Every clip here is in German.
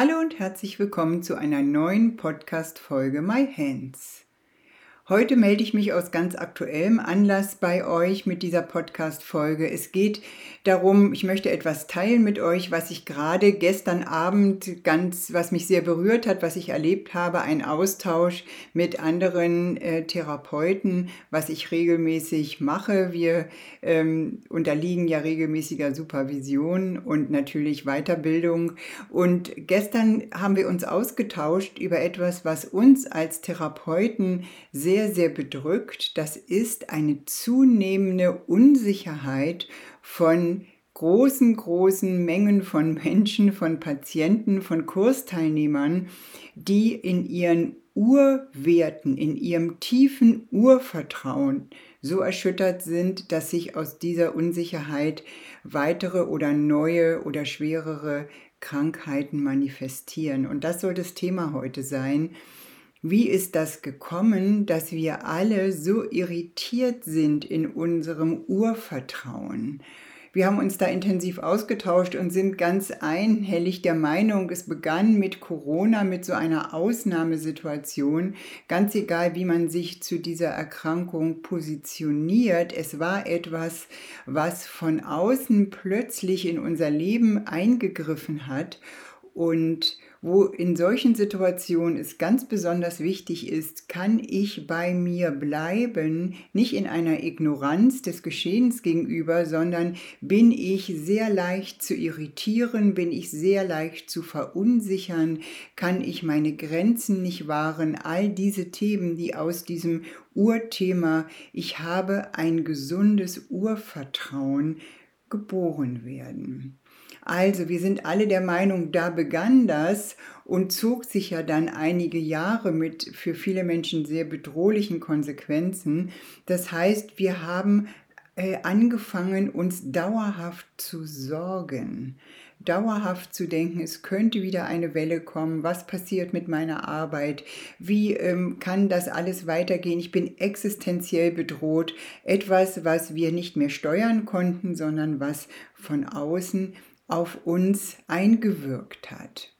Hallo und herzlich willkommen zu einer neuen Podcast-Folge My Hands. Heute melde ich mich aus ganz aktuellem Anlass bei euch mit dieser Podcast-Folge. Es geht darum, ich möchte etwas teilen mit euch, was ich gerade gestern Abend ganz, was mich sehr berührt hat, was ich erlebt habe, ein Austausch mit anderen äh, Therapeuten, was ich regelmäßig mache. Wir ähm, unterliegen ja regelmäßiger Supervision und natürlich Weiterbildung. Und gestern haben wir uns ausgetauscht über etwas, was uns als Therapeuten sehr sehr, sehr bedrückt. Das ist eine zunehmende Unsicherheit von großen, großen Mengen von Menschen, von Patienten, von Kursteilnehmern, die in ihren Urwerten, in ihrem tiefen Urvertrauen so erschüttert sind, dass sich aus dieser Unsicherheit weitere oder neue oder schwerere Krankheiten manifestieren. Und das soll das Thema heute sein. Wie ist das gekommen, dass wir alle so irritiert sind in unserem Urvertrauen? Wir haben uns da intensiv ausgetauscht und sind ganz einhellig der Meinung, es begann mit Corona, mit so einer Ausnahmesituation. Ganz egal, wie man sich zu dieser Erkrankung positioniert, es war etwas, was von außen plötzlich in unser Leben eingegriffen hat und wo in solchen Situationen es ganz besonders wichtig ist, kann ich bei mir bleiben, nicht in einer Ignoranz des Geschehens gegenüber, sondern bin ich sehr leicht zu irritieren, bin ich sehr leicht zu verunsichern, kann ich meine Grenzen nicht wahren, all diese Themen, die aus diesem Urthema, ich habe ein gesundes Urvertrauen, geboren werden. Also, wir sind alle der Meinung, da begann das und zog sich ja dann einige Jahre mit für viele Menschen sehr bedrohlichen Konsequenzen. Das heißt, wir haben äh, angefangen, uns dauerhaft zu sorgen dauerhaft zu denken, es könnte wieder eine Welle kommen, was passiert mit meiner Arbeit, wie ähm, kann das alles weitergehen, ich bin existenziell bedroht, etwas, was wir nicht mehr steuern konnten, sondern was von außen auf uns eingewirkt hat.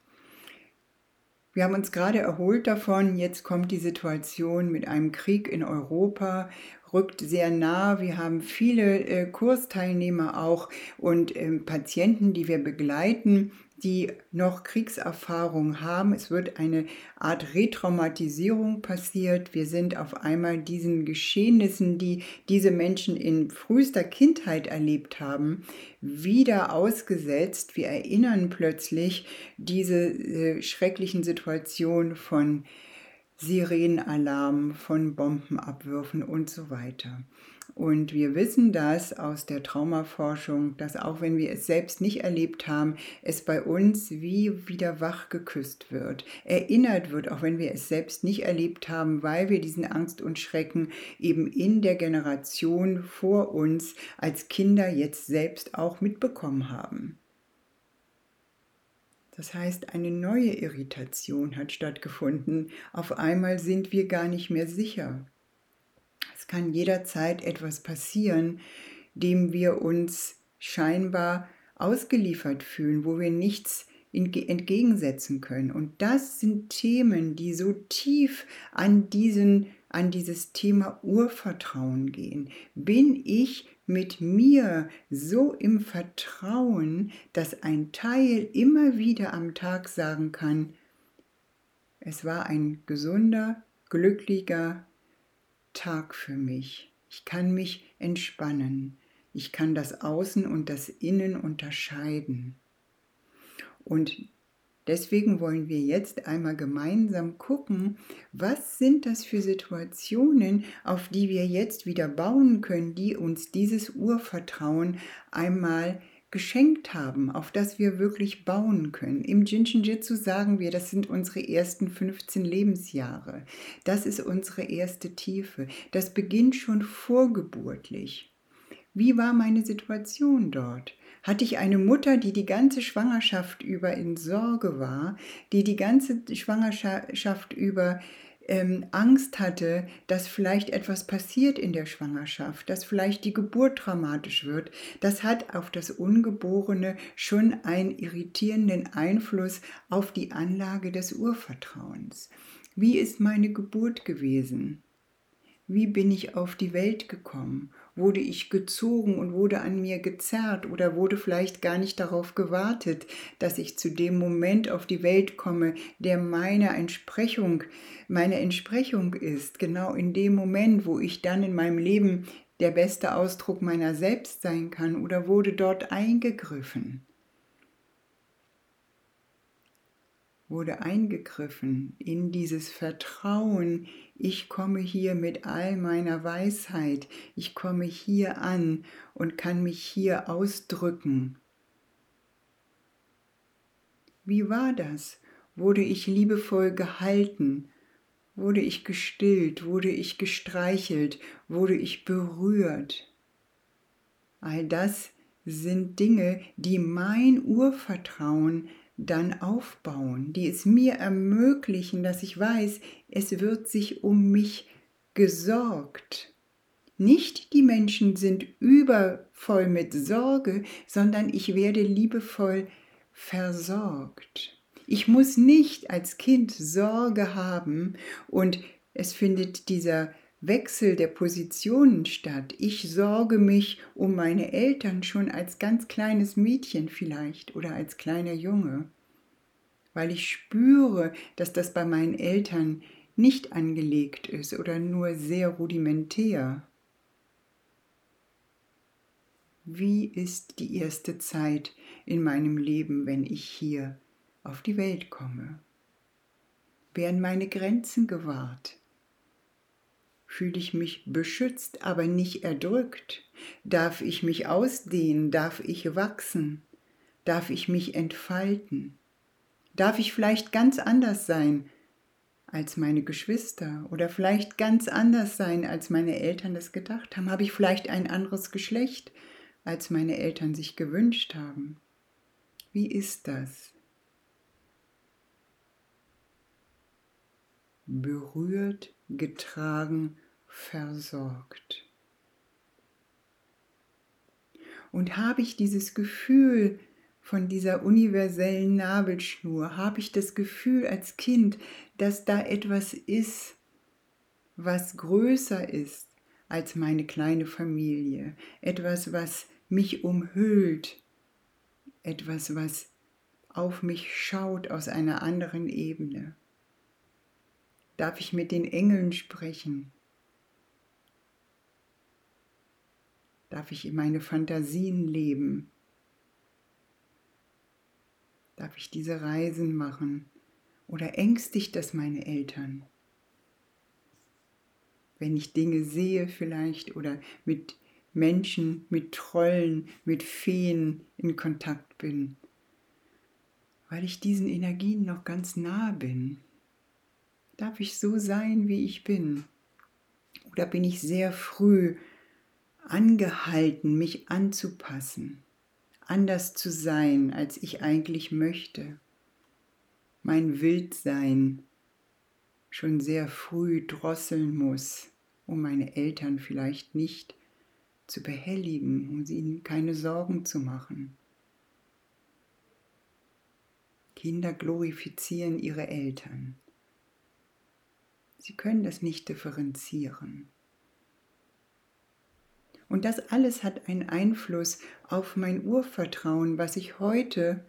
Wir haben uns gerade erholt davon, jetzt kommt die Situation mit einem Krieg in Europa, rückt sehr nah. Wir haben viele äh, Kursteilnehmer auch und äh, Patienten, die wir begleiten, die noch Kriegserfahrung haben. Es wird eine Art Retraumatisierung passiert. Wir sind auf einmal diesen Geschehnissen, die diese Menschen in frühester Kindheit erlebt haben, wieder ausgesetzt. Wir erinnern plötzlich diese äh, schrecklichen Situationen von Sirenenalarm, von Bombenabwürfen und so weiter. Und wir wissen das aus der Traumaforschung, dass auch wenn wir es selbst nicht erlebt haben, es bei uns wie wieder wach geküsst wird, erinnert wird, auch wenn wir es selbst nicht erlebt haben, weil wir diesen Angst und Schrecken eben in der Generation vor uns als Kinder jetzt selbst auch mitbekommen haben. Das heißt, eine neue Irritation hat stattgefunden. Auf einmal sind wir gar nicht mehr sicher. Es kann jederzeit etwas passieren, dem wir uns scheinbar ausgeliefert fühlen, wo wir nichts entgegensetzen können. Und das sind Themen, die so tief an, diesen, an dieses Thema Urvertrauen gehen. Bin ich mit mir so im Vertrauen, dass ein Teil immer wieder am Tag sagen kann, es war ein gesunder, glücklicher Tag für mich. Ich kann mich entspannen. Ich kann das Außen und das Innen unterscheiden. Und Deswegen wollen wir jetzt einmal gemeinsam gucken, was sind das für Situationen, auf die wir jetzt wieder bauen können, die uns dieses Urvertrauen einmal geschenkt haben, auf das wir wirklich bauen können. Im Jinshin Jitsu sagen wir, das sind unsere ersten 15 Lebensjahre. Das ist unsere erste Tiefe. Das beginnt schon vorgeburtlich. Wie war meine Situation dort? Hatte ich eine Mutter, die die ganze Schwangerschaft über in Sorge war, die die ganze Schwangerschaft über ähm, Angst hatte, dass vielleicht etwas passiert in der Schwangerschaft, dass vielleicht die Geburt dramatisch wird, das hat auf das Ungeborene schon einen irritierenden Einfluss auf die Anlage des Urvertrauens. Wie ist meine Geburt gewesen? Wie bin ich auf die Welt gekommen? Wurde ich gezogen und wurde an mir gezerrt oder wurde vielleicht gar nicht darauf gewartet, dass ich zu dem Moment auf die Welt komme, der meiner Entsprechung, meine Entsprechung ist, genau in dem Moment, wo ich dann in meinem Leben der beste Ausdruck meiner selbst sein kann oder wurde dort eingegriffen? Wurde eingegriffen in dieses Vertrauen, ich komme hier mit all meiner Weisheit, ich komme hier an und kann mich hier ausdrücken. Wie war das? Wurde ich liebevoll gehalten? Wurde ich gestillt? Wurde ich gestreichelt? Wurde ich berührt? All das sind Dinge, die mein Urvertrauen dann aufbauen, die es mir ermöglichen, dass ich weiß, es wird sich um mich gesorgt. Nicht die Menschen sind übervoll mit Sorge, sondern ich werde liebevoll versorgt. Ich muss nicht als Kind Sorge haben und es findet dieser Wechsel der Positionen statt. Ich sorge mich um meine Eltern schon als ganz kleines Mädchen vielleicht oder als kleiner Junge, weil ich spüre, dass das bei meinen Eltern nicht angelegt ist oder nur sehr rudimentär. Wie ist die erste Zeit in meinem Leben, wenn ich hier auf die Welt komme? Werden meine Grenzen gewahrt? Fühle ich mich beschützt, aber nicht erdrückt? Darf ich mich ausdehnen? Darf ich wachsen? Darf ich mich entfalten? Darf ich vielleicht ganz anders sein als meine Geschwister oder vielleicht ganz anders sein, als meine Eltern es gedacht haben? Habe ich vielleicht ein anderes Geschlecht, als meine Eltern sich gewünscht haben? Wie ist das? Berührt getragen, versorgt. Und habe ich dieses Gefühl von dieser universellen Nabelschnur, habe ich das Gefühl als Kind, dass da etwas ist, was größer ist als meine kleine Familie, etwas, was mich umhüllt, etwas, was auf mich schaut aus einer anderen Ebene. Darf ich mit den Engeln sprechen? Darf ich in meine Fantasien leben? Darf ich diese Reisen machen? Oder ängstigt das meine Eltern? Wenn ich Dinge sehe vielleicht oder mit Menschen, mit Trollen, mit Feen in Kontakt bin, weil ich diesen Energien noch ganz nah bin. Darf ich so sein, wie ich bin? Oder bin ich sehr früh angehalten, mich anzupassen, anders zu sein, als ich eigentlich möchte? Mein Wildsein schon sehr früh drosseln muss, um meine Eltern vielleicht nicht zu behelligen, um ihnen keine Sorgen zu machen. Kinder glorifizieren ihre Eltern. Sie können das nicht differenzieren. Und das alles hat einen Einfluss auf mein Urvertrauen, was ich heute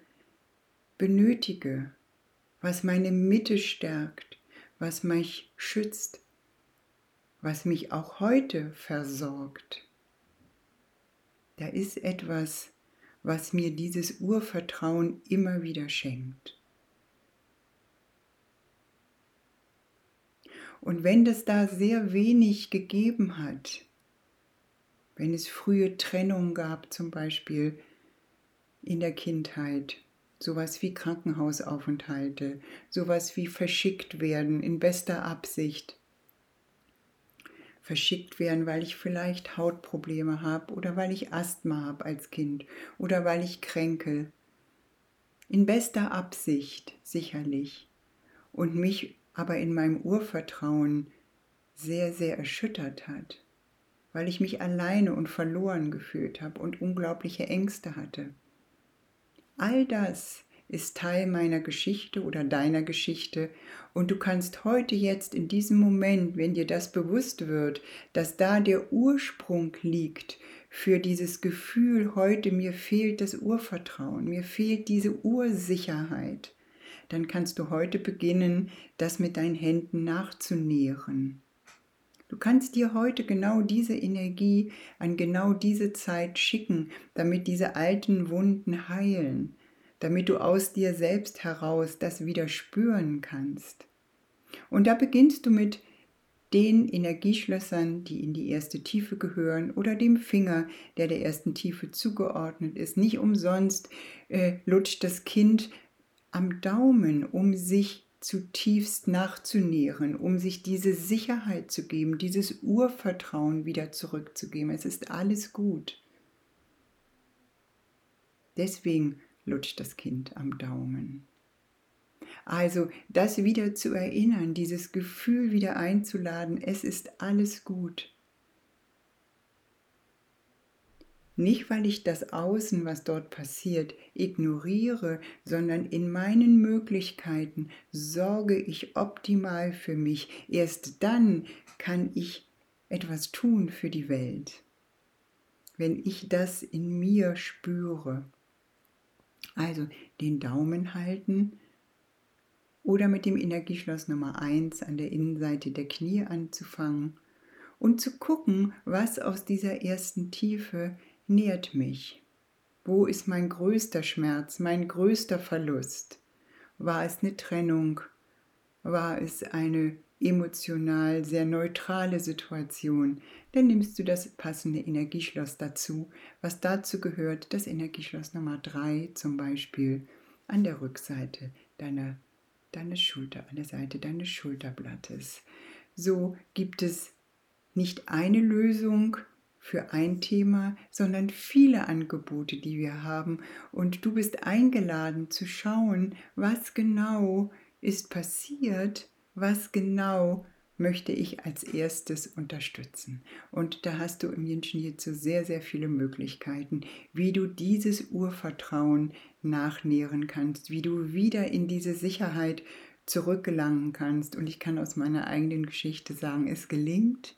benötige, was meine Mitte stärkt, was mich schützt, was mich auch heute versorgt. Da ist etwas, was mir dieses Urvertrauen immer wieder schenkt. Und wenn es da sehr wenig gegeben hat, wenn es frühe Trennung gab zum Beispiel in der Kindheit. Sowas wie Krankenhausaufenthalte, sowas wie verschickt werden in bester Absicht. Verschickt werden, weil ich vielleicht Hautprobleme habe oder weil ich Asthma habe als Kind oder weil ich kränkel. In bester Absicht sicherlich. Und mich aber in meinem Urvertrauen sehr, sehr erschüttert hat, weil ich mich alleine und verloren gefühlt habe und unglaubliche Ängste hatte. All das ist Teil meiner Geschichte oder deiner Geschichte und du kannst heute jetzt in diesem Moment, wenn dir das bewusst wird, dass da der Ursprung liegt für dieses Gefühl, heute mir fehlt das Urvertrauen, mir fehlt diese Ursicherheit, dann kannst du heute beginnen, das mit deinen Händen nachzunähren. Du kannst dir heute genau diese Energie an genau diese Zeit schicken, damit diese alten Wunden heilen, damit du aus dir selbst heraus das wieder spüren kannst. Und da beginnst du mit den Energieschlössern, die in die erste Tiefe gehören, oder dem Finger, der der ersten Tiefe zugeordnet ist. Nicht umsonst äh, lutscht das Kind am Daumen, um sich zutiefst nachzunähren, um sich diese Sicherheit zu geben, dieses Urvertrauen wieder zurückzugeben. Es ist alles gut. Deswegen lutscht das Kind am Daumen. Also das wieder zu erinnern, dieses Gefühl wieder einzuladen, es ist alles gut. Nicht, weil ich das Außen, was dort passiert, ignoriere, sondern in meinen Möglichkeiten sorge ich optimal für mich. Erst dann kann ich etwas tun für die Welt, wenn ich das in mir spüre. Also den Daumen halten oder mit dem Energieschloss Nummer 1 an der Innenseite der Knie anzufangen und zu gucken, was aus dieser ersten Tiefe nährt mich? Wo ist mein größter Schmerz, mein größter Verlust? War es eine Trennung? War es eine emotional sehr neutrale Situation? Dann nimmst du das passende Energieschloss dazu, was dazu gehört, das Energieschloss Nummer 3 zum Beispiel an der Rückseite deiner, deines Schulter, an der Seite deines Schulterblattes. So gibt es nicht eine Lösung, für ein Thema, sondern viele Angebote, die wir haben. Und du bist eingeladen zu schauen, was genau ist passiert, was genau möchte ich als erstes unterstützen. Und da hast du im Jenschen hierzu sehr, sehr viele Möglichkeiten, wie du dieses Urvertrauen nachnähren kannst, wie du wieder in diese Sicherheit zurückgelangen kannst. Und ich kann aus meiner eigenen Geschichte sagen, es gelingt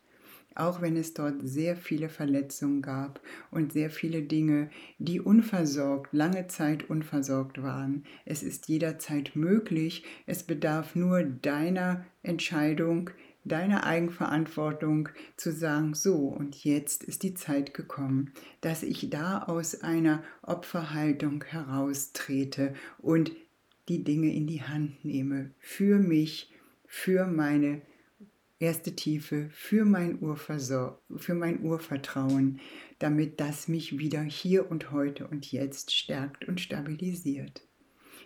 auch wenn es dort sehr viele Verletzungen gab und sehr viele Dinge, die unversorgt, lange Zeit unversorgt waren. Es ist jederzeit möglich, es bedarf nur deiner Entscheidung, deiner Eigenverantwortung zu sagen, so und jetzt ist die Zeit gekommen, dass ich da aus einer Opferhaltung heraustrete und die Dinge in die Hand nehme für mich, für meine erste Tiefe für mein, Urversor für mein Urvertrauen, damit das mich wieder hier und heute und jetzt stärkt und stabilisiert.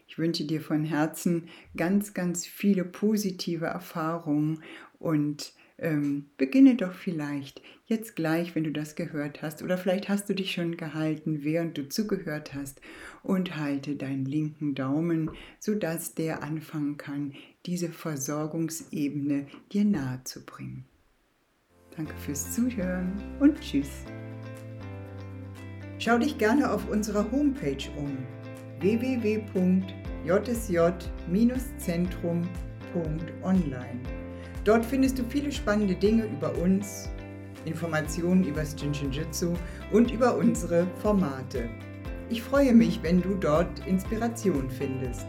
Ich wünsche dir von Herzen ganz, ganz viele positive Erfahrungen und ähm, beginne doch vielleicht jetzt gleich, wenn du das gehört hast, oder vielleicht hast du dich schon gehalten, während du zugehört hast, und halte deinen linken Daumen, sodass der anfangen kann, diese Versorgungsebene dir nahe zu bringen. Danke fürs Zuhören und tschüss. Schau dich gerne auf unserer Homepage um www.jsj-zentrum.online. Dort findest du viele spannende Dinge über uns, Informationen über das Jinshinjutsu und über unsere Formate. Ich freue mich, wenn du dort Inspiration findest.